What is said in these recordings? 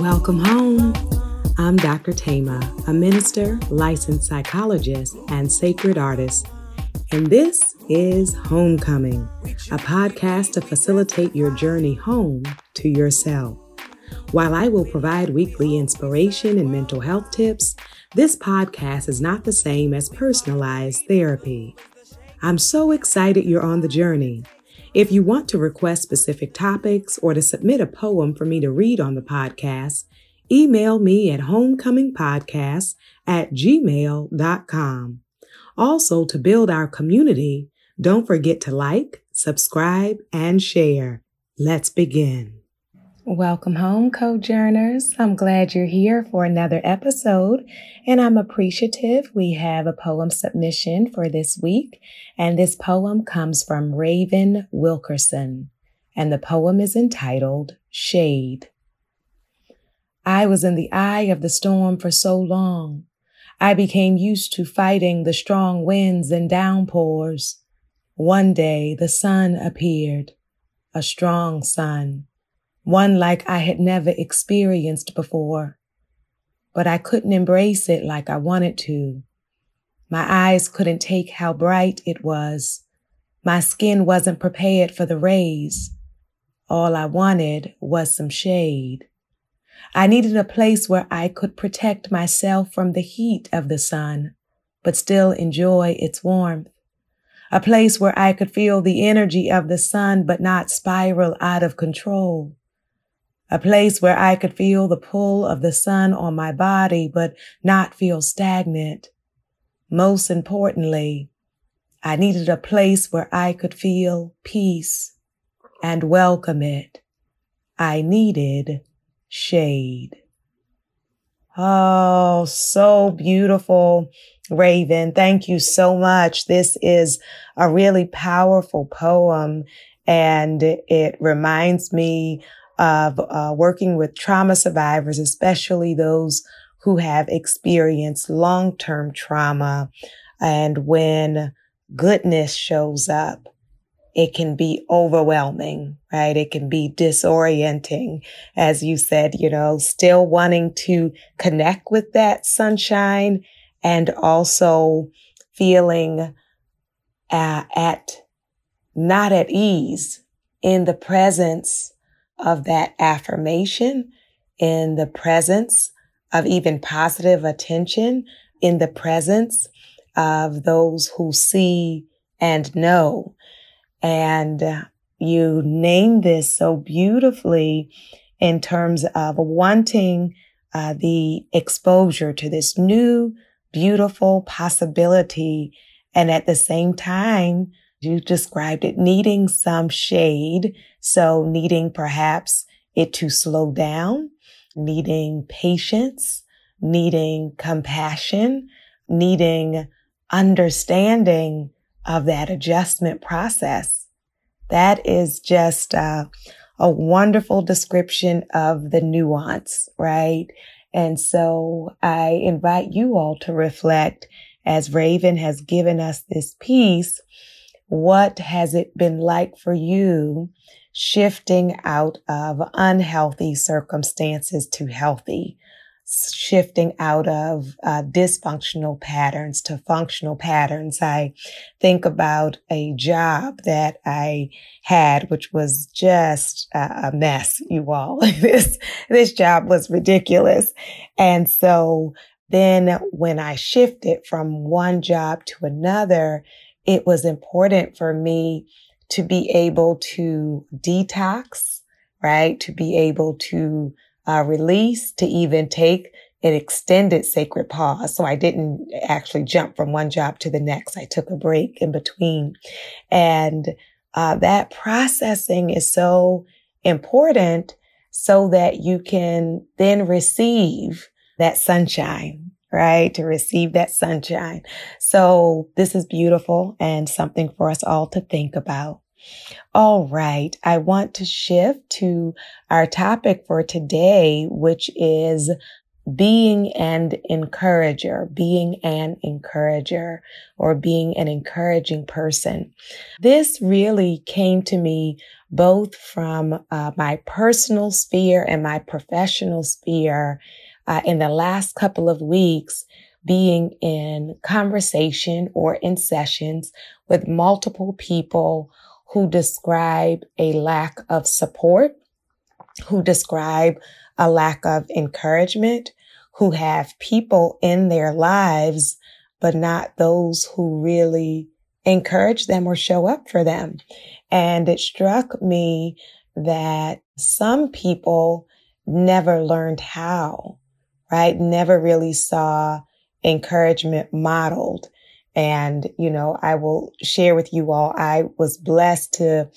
Welcome home. I'm Dr. Thema, a minister, licensed psychologist, and sacred artist. And this is Homecoming, a podcast to facilitate your journey home to yourself. While I will provide weekly inspiration and mental health tips, this podcast is not the same as personalized therapy. I'm so excited you're on the journey. If you want to request specific topics or to submit a poem for me to read on the podcast, email me at homecomingpodcast at gmail.com. Also, to build our community, don't forget to like, subscribe, and share. Let's begin. Welcome home, Cojourners. I'm glad you're here for another episode, and I'm appreciative we have a poem submission for this week. And this poem comes from Raven Wilkerson, and the poem is entitled Shade. I was in the eye of the storm for so long. I became used to fighting the strong winds and downpours. One day the sun appeared, a strong sun one like I had never experienced before. But I couldn't embrace it like I wanted to. My eyes couldn't take how bright it was. My skin wasn't prepared for the rays. All I wanted was some shade. I needed a place where I could protect myself from the heat of the sun, but still enjoy its warmth. A place where I could feel the energy of the sun, but not spiral out of control a place where I could feel the pull of the sun on my body, but not feel stagnant. Most importantly, I needed a place where I could feel peace and welcome it. I needed shade. Oh, so beautiful, Raven. Thank you so much. This is a really powerful poem and it reminds me of uh, working with trauma survivors, especially those who have experienced long-term trauma. And when goodness shows up, it can be overwhelming, right? It can be disorienting. As you said, you know, still wanting to connect with that sunshine and also feeling uh, at not at ease in the presence of that affirmation in the presence of even positive attention, in the presence of those who see and know. And you name this so beautifully in terms of wanting uh, the exposure to this new, beautiful possibility. And at the same time, you described it needing some shade. So needing perhaps it to slow down, needing patience, needing compassion, needing understanding of that adjustment process. That is just uh, a wonderful description of the nuance, right? And so I invite you all to reflect as Raven has given us this piece what has it been like for you shifting out of unhealthy circumstances to healthy? Shifting out of uh, dysfunctional patterns to functional patterns. I think about a job that I had, which was just a mess, you all. this, this job was ridiculous. And so then when I shifted from one job to another, it was important for me to be able to detox, right? To be able to uh, release, to even take an extended sacred pause. So I didn't actually jump from one job to the next. I took a break in between. And uh, that processing is so important so that you can then receive that sunshine, right? To receive that sunshine. So this is beautiful and something for us all to think about. All right. I want to shift to our topic for today, which is being an encourager, being an encourager or being an encouraging person. This really came to me both from uh, my personal sphere and my professional sphere uh, in the last couple of weeks being in conversation or in sessions with multiple people who describe a lack of support, who describe a lack of encouragement, who have people in their lives, but not those who really encourage them or show up for them. And it struck me that some people never learned how, right? Never really saw encouragement modeled. And, you know, I will share with you all, I was blessed to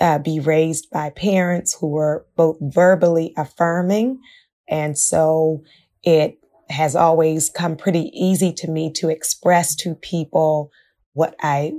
uh, be raised by parents who were both verbally affirming. And so it has always come pretty easy to me to express to people what I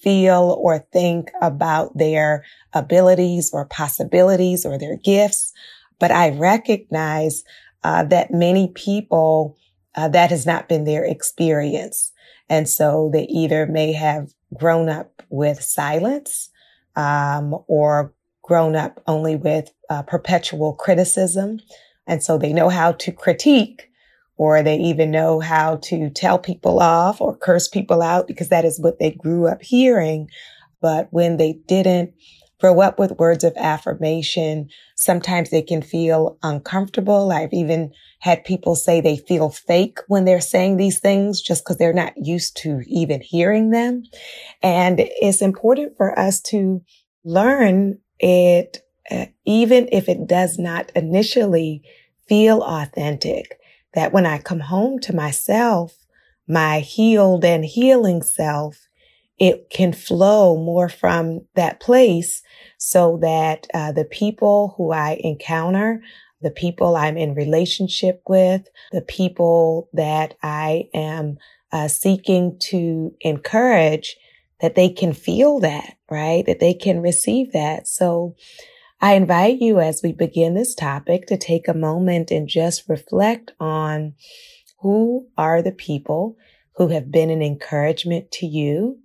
feel or think about their abilities or possibilities or their gifts. But I recognize uh, that many people uh, that has not been their experience. And so they either may have grown up with silence, um, or grown up only with uh, perpetual criticism. And so they know how to critique or they even know how to tell people off or curse people out because that is what they grew up hearing. But when they didn't grow up with words of affirmation, sometimes they can feel uncomfortable. I've even had people say they feel fake when they're saying these things just because they're not used to even hearing them. And it's important for us to learn it, uh, even if it does not initially feel authentic, that when I come home to myself, my healed and healing self, it can flow more from that place so that uh, the people who I encounter the people I'm in relationship with, the people that I am uh, seeking to encourage, that they can feel that, right? That they can receive that. So I invite you as we begin this topic to take a moment and just reflect on who are the people who have been an encouragement to you,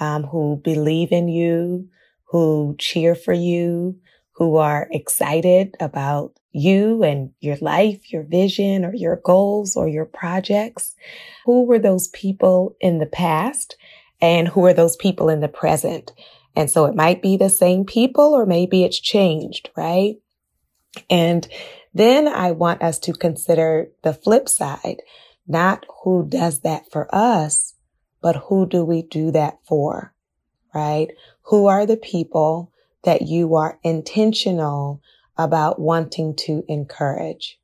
um, who believe in you, who cheer for you, who are excited about you and your life, your vision or your goals or your projects? Who were those people in the past and who are those people in the present? And so it might be the same people or maybe it's changed, right? And then I want us to consider the flip side, not who does that for us, but who do we do that for, right? Who are the people that you are intentional about wanting to encourage,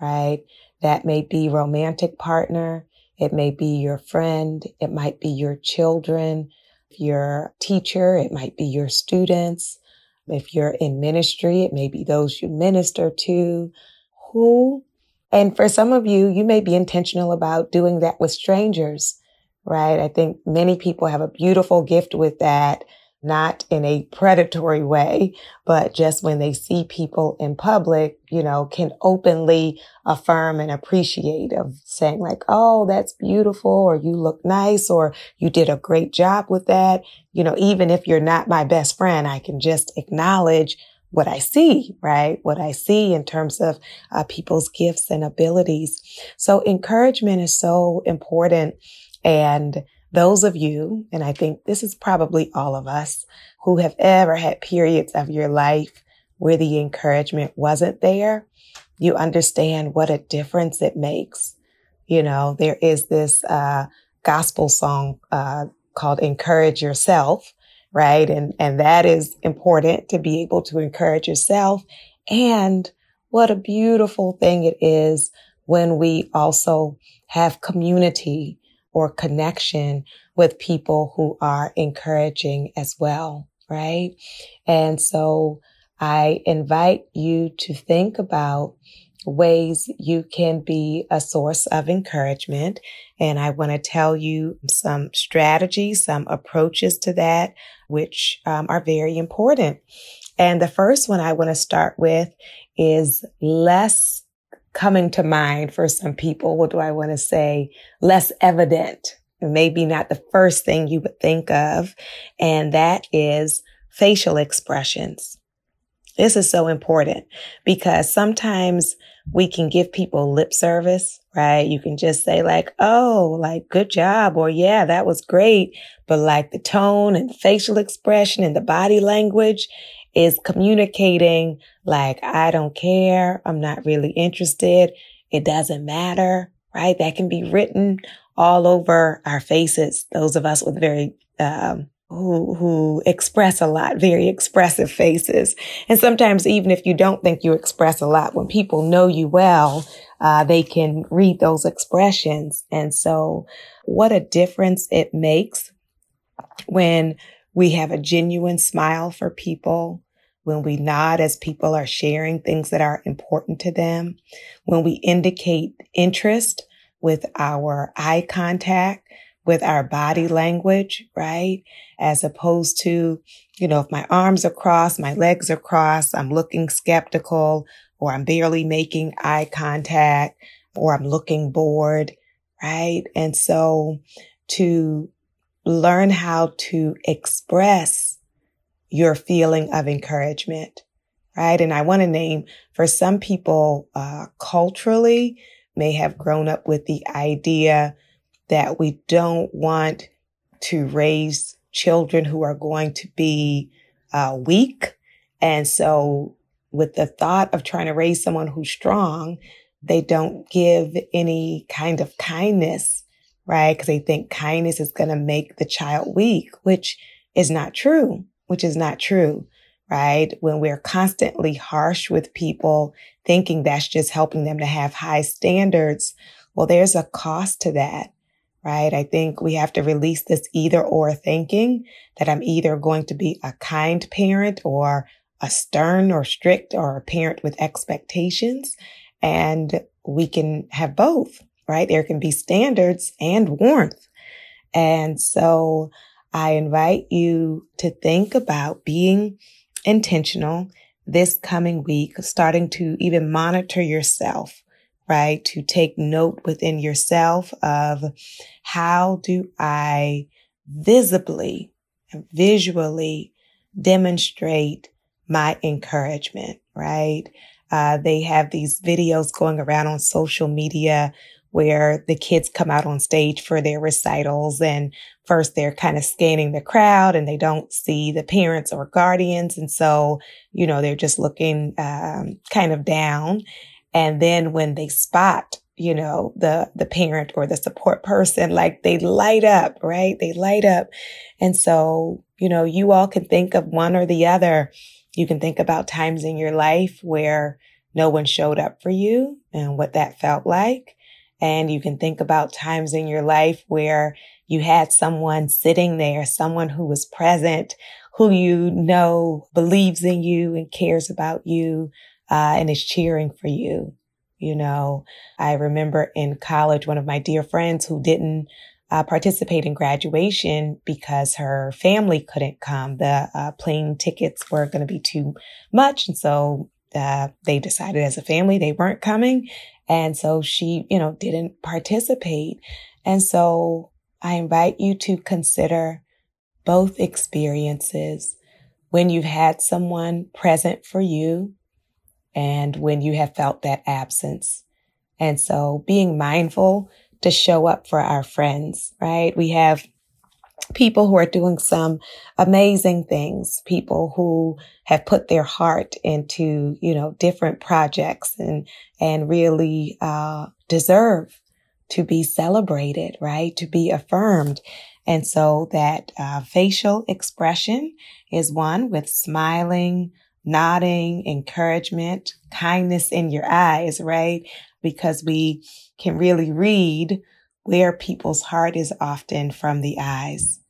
right? That may be romantic partner. It may be your friend. It might be your children, your teacher. It might be your students. If you're in ministry, it may be those you minister to. Who, and for some of you, you may be intentional about doing that with strangers, right? I think many people have a beautiful gift with that not in a predatory way, but just when they see people in public, you know, can openly affirm and appreciate of saying like, Oh, that's beautiful, or you look nice, or you did a great job with that. You know, even if you're not my best friend, I can just acknowledge what I see, right? What I see in terms of uh, people's gifts and abilities. So encouragement is so important. And those of you, and I think this is probably all of us who have ever had periods of your life where the encouragement wasn't there, you understand what a difference it makes. You know, there is this, uh, gospel song, uh, called Encourage Yourself, right? And, and that is important to be able to encourage yourself. And what a beautiful thing it is when we also have community or connection with people who are encouraging as well, right? And so I invite you to think about ways you can be a source of encouragement. And I want to tell you some strategies, some approaches to that, which um, are very important. And the first one I want to start with is less coming to mind for some people. What do I want to say? Less evident. Maybe not the first thing you would think of. And that is facial expressions. This is so important because sometimes we can give people lip service, right? You can just say like, Oh, like good job. Or yeah, that was great. But like the tone and facial expression and the body language is communicating like, I don't care. I'm not really interested. It doesn't matter, right? That can be written all over our faces. Those of us with very, um, who, who express a lot, very expressive faces. And sometimes even if you don't think you express a lot, when people know you well, uh, they can read those expressions. And so what a difference it makes when we have a genuine smile for people, when we nod as people are sharing things that are important to them, when we indicate interest with our eye contact, with our body language, right? As opposed to, you know, if my arms are crossed, my legs are crossed, I'm looking skeptical, or I'm barely making eye contact, or I'm looking bored, right? And so to learn how to express your feeling of encouragement, right? And I want to name for some people, uh, culturally may have grown up with the idea that we don't want to raise children who are going to be uh, weak. And so with the thought of trying to raise someone who's strong, they don't give any kind of kindness right? Because they think kindness is going to make the child weak, which is not true, which is not true, right? When we're constantly harsh with people, thinking that's just helping them to have high standards, well, there's a cost to that, right? I think we have to release this either or thinking that I'm either going to be a kind parent or a stern or strict or a parent with expectations. And we can have both, right? There can be standards and warmth. And so I invite you to think about being intentional this coming week, starting to even monitor yourself, right? To take note within yourself of how do I visibly, visually demonstrate my encouragement, right? Uh, they have these videos going around on social media where the kids come out on stage for their recitals and first they're kind of scanning the crowd and they don't see the parents or guardians. And so, you know, they're just looking, um, kind of down. And then when they spot, you know, the, the parent or the support person, like they light up, right? They light up. And so, you know, you all can think of one or the other. You can think about times in your life where no one showed up for you and what that felt like. And you can think about times in your life where you had someone sitting there, someone who was present, who you know believes in you and cares about you, uh, and is cheering for you. You know, I remember in college, one of my dear friends who didn't uh, participate in graduation because her family couldn't come. The uh, plane tickets were going to be too much. And so uh, they decided as a family they weren't coming. And so she, you know, didn't participate. And so I invite you to consider both experiences when you've had someone present for you and when you have felt that absence. And so being mindful to show up for our friends, right? We have people who are doing some amazing things, people who have put their heart into, you know, different projects and, and really, uh, deserve to be celebrated, right? To be affirmed. And so that, uh, facial expression is one with smiling, nodding, encouragement, kindness in your eyes, right? Because we can really read where people's heart is often from the eyes.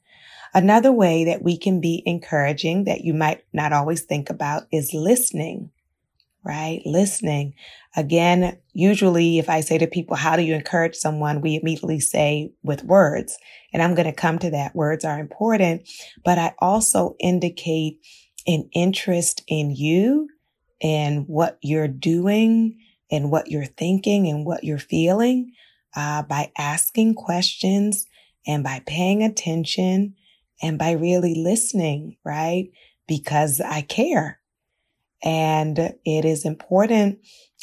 Another way that we can be encouraging that you might not always think about is listening, right? Listening. Again, usually if I say to people, how do you encourage someone? We immediately say with words. And I'm going to come to that. Words are important, but I also indicate an interest in you and what you're doing and what you're thinking and what you're feeling uh, by asking questions and by paying attention and by really listening, right? Because I care. And it is important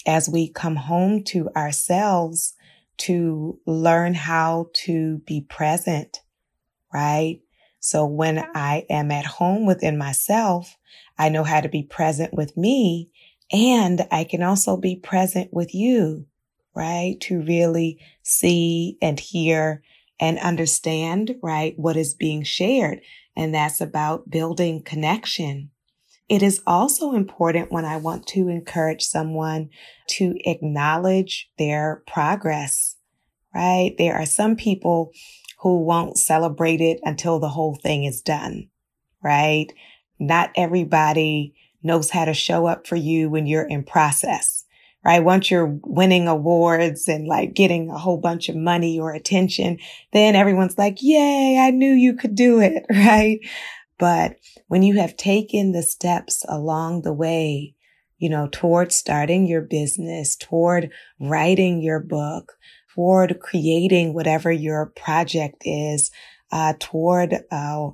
as we come home to ourselves to learn how to be present, right? So when I am at home within myself, I know how to be present with me and I can also be present with you, right? To really see and hear and understand, right? What is being shared. And that's about building connection. It is also important when I want to encourage someone to acknowledge their progress, right? There are some people who won't celebrate it until the whole thing is done, right? Not everybody knows how to show up for you when you're in process, right? Once you're winning awards and like getting a whole bunch of money or attention, then everyone's like, yay, I knew you could do it, right? But when you have taken the steps along the way, you know, toward starting your business, toward writing your book, toward creating whatever your project is, uh, toward, uh,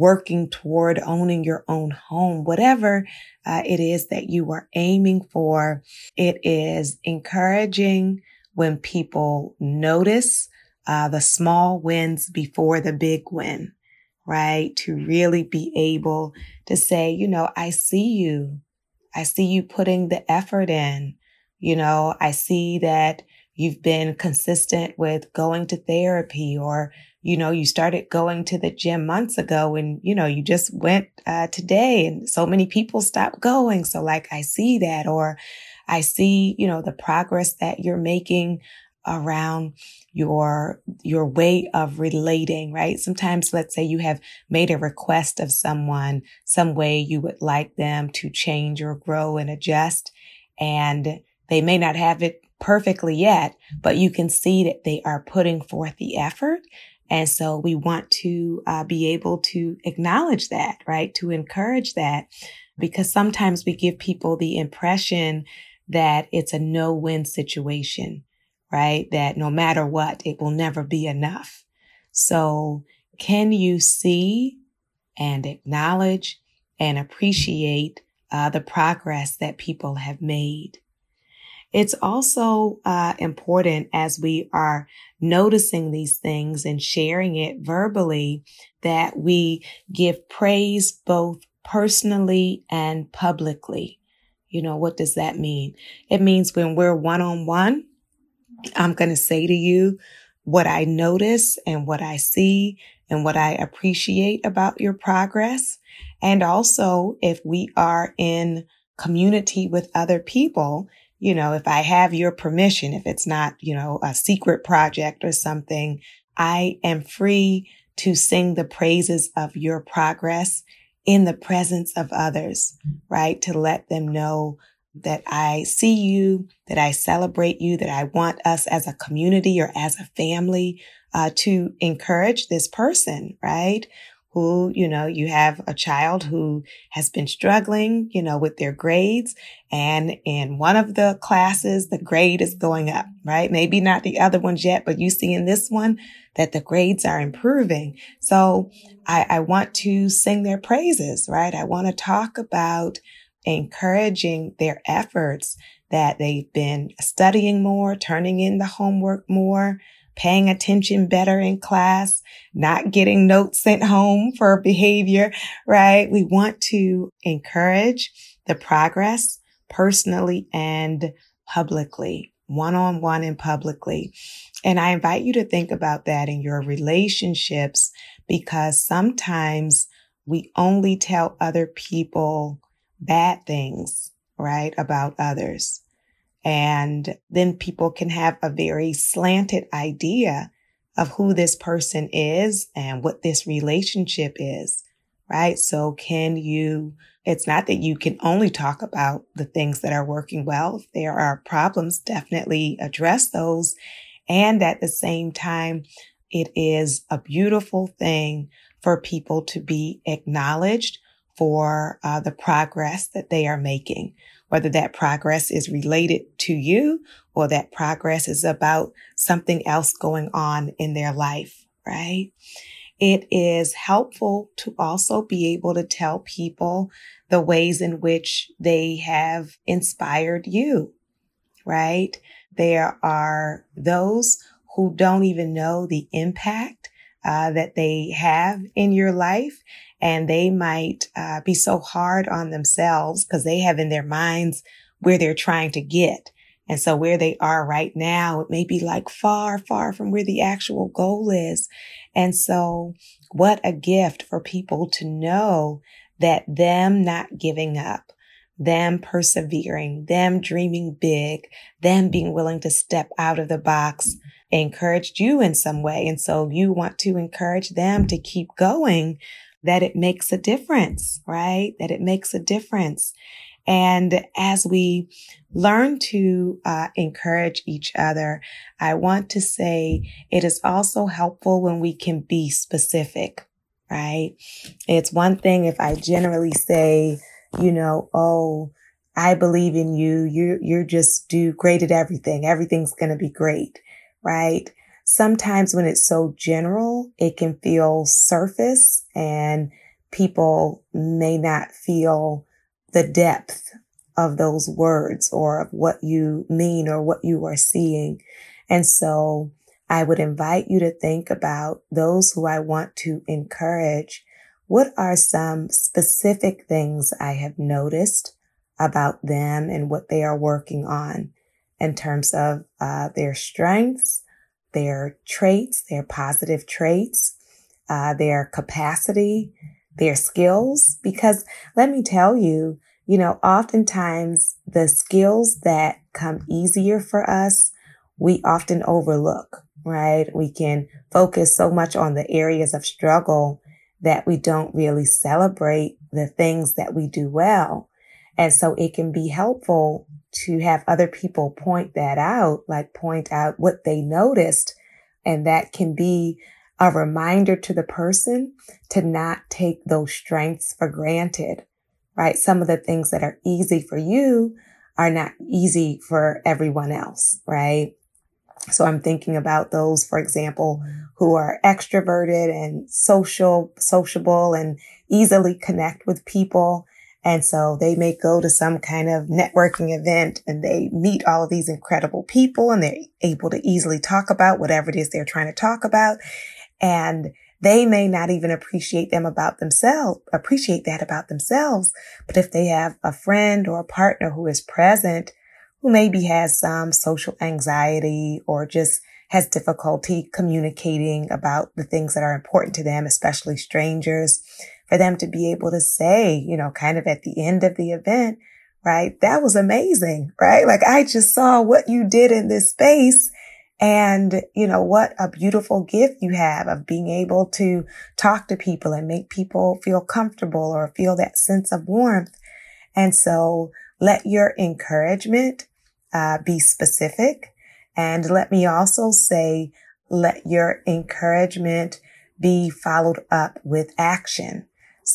working toward owning your own home, whatever uh, it is that you are aiming for. It is encouraging when people notice uh, the small wins before the big win, right? To really be able to say, you know, I see you. I see you putting the effort in. You know, I see that you've been consistent with going to therapy or you know, you started going to the gym months ago and, you know, you just went uh, today and so many people stopped going. So like I see that or I see, you know, the progress that you're making around your your way of relating right sometimes let's say you have made a request of someone some way you would like them to change or grow and adjust and they may not have it perfectly yet but you can see that they are putting forth the effort and so we want to uh, be able to acknowledge that, right? To encourage that because sometimes we give people the impression that it's a no win situation, right? That no matter what, it will never be enough. So can you see and acknowledge and appreciate uh, the progress that people have made? It's also uh, important as we are noticing these things and sharing it verbally that we give praise both personally and publicly. You know, what does that mean? It means when we're one on one, I'm going to say to you what I notice and what I see and what I appreciate about your progress. And also if we are in community with other people, you know, if I have your permission, if it's not, you know, a secret project or something, I am free to sing the praises of your progress in the presence of others, right? To let them know that I see you, that I celebrate you, that I want us as a community or as a family uh, to encourage this person, right? Who, you know, you have a child who has been struggling, you know, with their grades. And in one of the classes, the grade is going up, right? Maybe not the other ones yet, but you see in this one that the grades are improving. So I, I want to sing their praises, right? I want to talk about encouraging their efforts that they've been studying more, turning in the homework more, paying attention better in class, not getting notes sent home for behavior, right? We want to encourage the progress personally and publicly, one on one and publicly. And I invite you to think about that in your relationships because sometimes we only tell other people bad things, right? About others. And then people can have a very slanted idea of who this person is and what this relationship is, right? So can you, it's not that you can only talk about the things that are working well. If there are problems, definitely address those. And at the same time, it is a beautiful thing for people to be acknowledged for uh, the progress that they are making whether that progress is related to you or that progress is about something else going on in their life, right? It is helpful to also be able to tell people the ways in which they have inspired you, right? There are those who don't even know the impact uh, that they have in your life. And they might uh, be so hard on themselves because they have in their minds where they're trying to get. And so where they are right now, it may be like far, far from where the actual goal is. And so what a gift for people to know that them not giving up, them persevering, them dreaming big, them being willing to step out of the box encouraged you in some way. And so you want to encourage them to keep going, that it makes a difference, right? That it makes a difference. And as we learn to uh, encourage each other, I want to say it is also helpful when we can be specific, right? It's one thing if I generally say, you know, oh, I believe in you. You you're just do great at everything. Everything's going to be great, right? Sometimes when it's so general, it can feel surface and people may not feel the depth of those words or of what you mean or what you are seeing. And so I would invite you to think about those who I want to encourage. What are some specific things I have noticed about them and what they are working on in terms of uh, their strengths, their traits, their positive traits, uh, their capacity, their skills? Because let me tell you, you know, oftentimes the skills that come easier for us, we often overlook, right? We can focus so much on the areas of struggle that we don't really celebrate the things that we do well. And so it can be helpful to have other people point that out, like point out what they noticed. And that can be a reminder to the person to not take those strengths for granted right? Some of the things that are easy for you are not easy for everyone else, right? So I'm thinking about those, for example, who are extroverted and social, sociable and easily connect with people. And so they may go to some kind of networking event and they meet all of these incredible people and they're able to easily talk about whatever it is they're trying to talk about. And they may not even appreciate them about themselves, appreciate that about themselves. But if they have a friend or a partner who is present, who maybe has some social anxiety or just has difficulty communicating about the things that are important to them, especially strangers, for them to be able to say, you know, kind of at the end of the event, right? That was amazing, right? Like I just saw what you did in this space and, you know, what a beautiful gift you have of being able to talk to people and make people feel comfortable or feel that sense of warmth. And so let your encouragement uh, be specific. And let me also say, let your encouragement be followed up with action.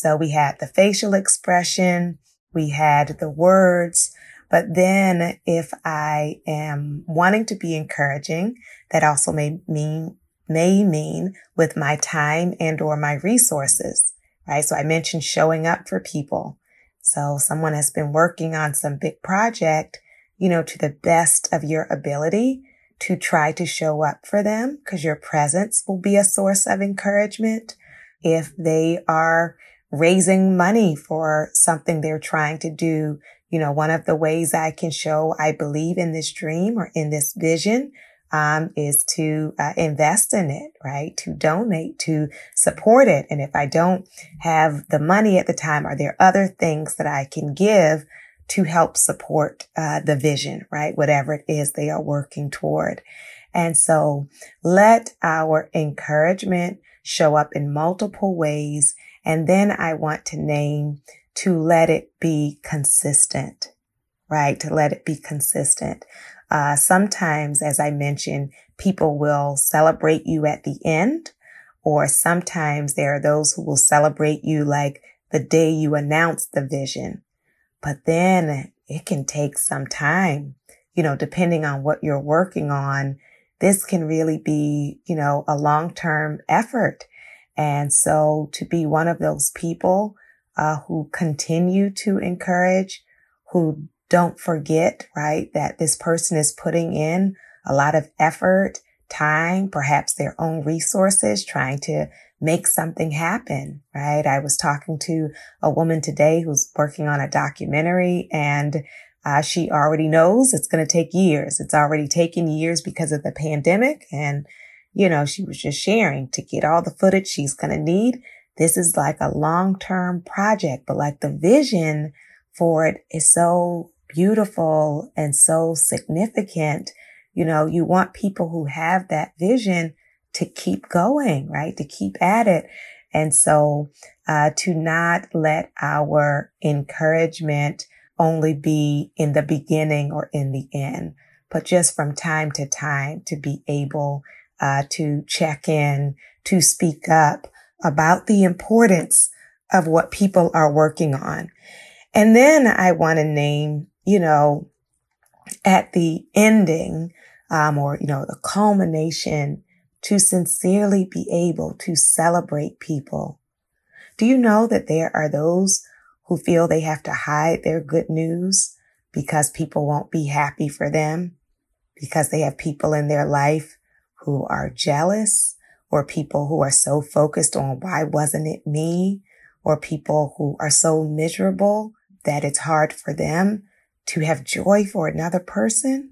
So we had the facial expression. We had the words. But then if I am wanting to be encouraging, that also may mean, may mean with my time and or my resources, right? So I mentioned showing up for people. So someone has been working on some big project, you know, to the best of your ability to try to show up for them because your presence will be a source of encouragement. If they are raising money for something they're trying to do, you know, one of the ways I can show I believe in this dream or in this vision um, is to uh, invest in it, right? To donate, to support it. And if I don't have the money at the time, are there other things that I can give to help support uh, the vision, right? Whatever it is they are working toward. And so let our encouragement show up in multiple ways. And then I want to name to let it be consistent, right? To let it be consistent. Uh, sometimes, as I mentioned, people will celebrate you at the end, or sometimes there are those who will celebrate you like the day you announce the vision. But then it can take some time, you know, depending on what you're working on. This can really be, you know, a long-term effort. And so to be one of those people uh, who continue to encourage, who don't forget, right, that this person is putting in a lot of effort, time, perhaps their own resources, trying to make something happen, right? I was talking to a woman today who's working on a documentary and uh, she already knows it's going to take years. It's already taken years because of the pandemic. And, you know, she was just sharing to get all the footage she's going to need. This is like a long term project, but like the vision for it is so beautiful and so significant. You know, you want people who have that vision to keep going, right? To keep at it. And so, uh, to not let our encouragement only be in the beginning or in the end, but just from time to time to be able, uh, to check in, to speak up about the importance of what people are working on. And then I want to name, you know, at the ending, um, or, you know, the culmination to sincerely be able to celebrate people. Do you know that there are those who feel they have to hide their good news because people won't be happy for them, because they have people in their life who are jealous or people who are so focused on why wasn't it me or people who are so miserable that it's hard for them to have joy for another person.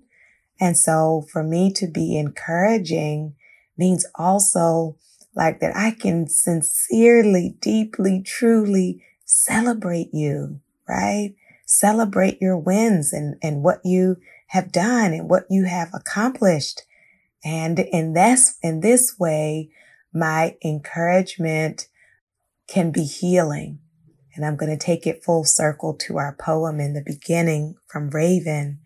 And so for me to be encouraging means also like that I can sincerely, deeply, truly celebrate you, right? Celebrate your wins and, and what you have done and what you have accomplished. And in this, in this way, my encouragement can be healing. And I'm going to take it full circle to our poem in the beginning from Raven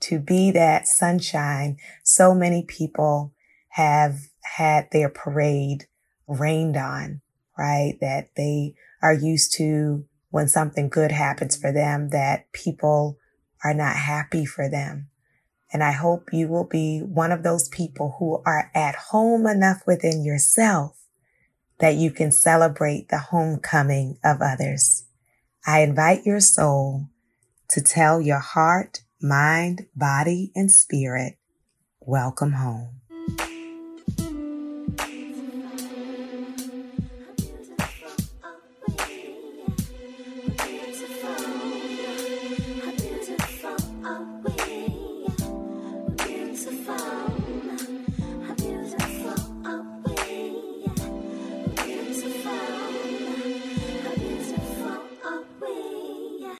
to be that sunshine. So many people have had their parade rained on, right? That they are used to when something good happens for them, that people are not happy for them. And I hope you will be one of those people who are at home enough within yourself that you can celebrate the homecoming of others. I invite your soul to tell your heart, mind, body, and spirit, welcome home.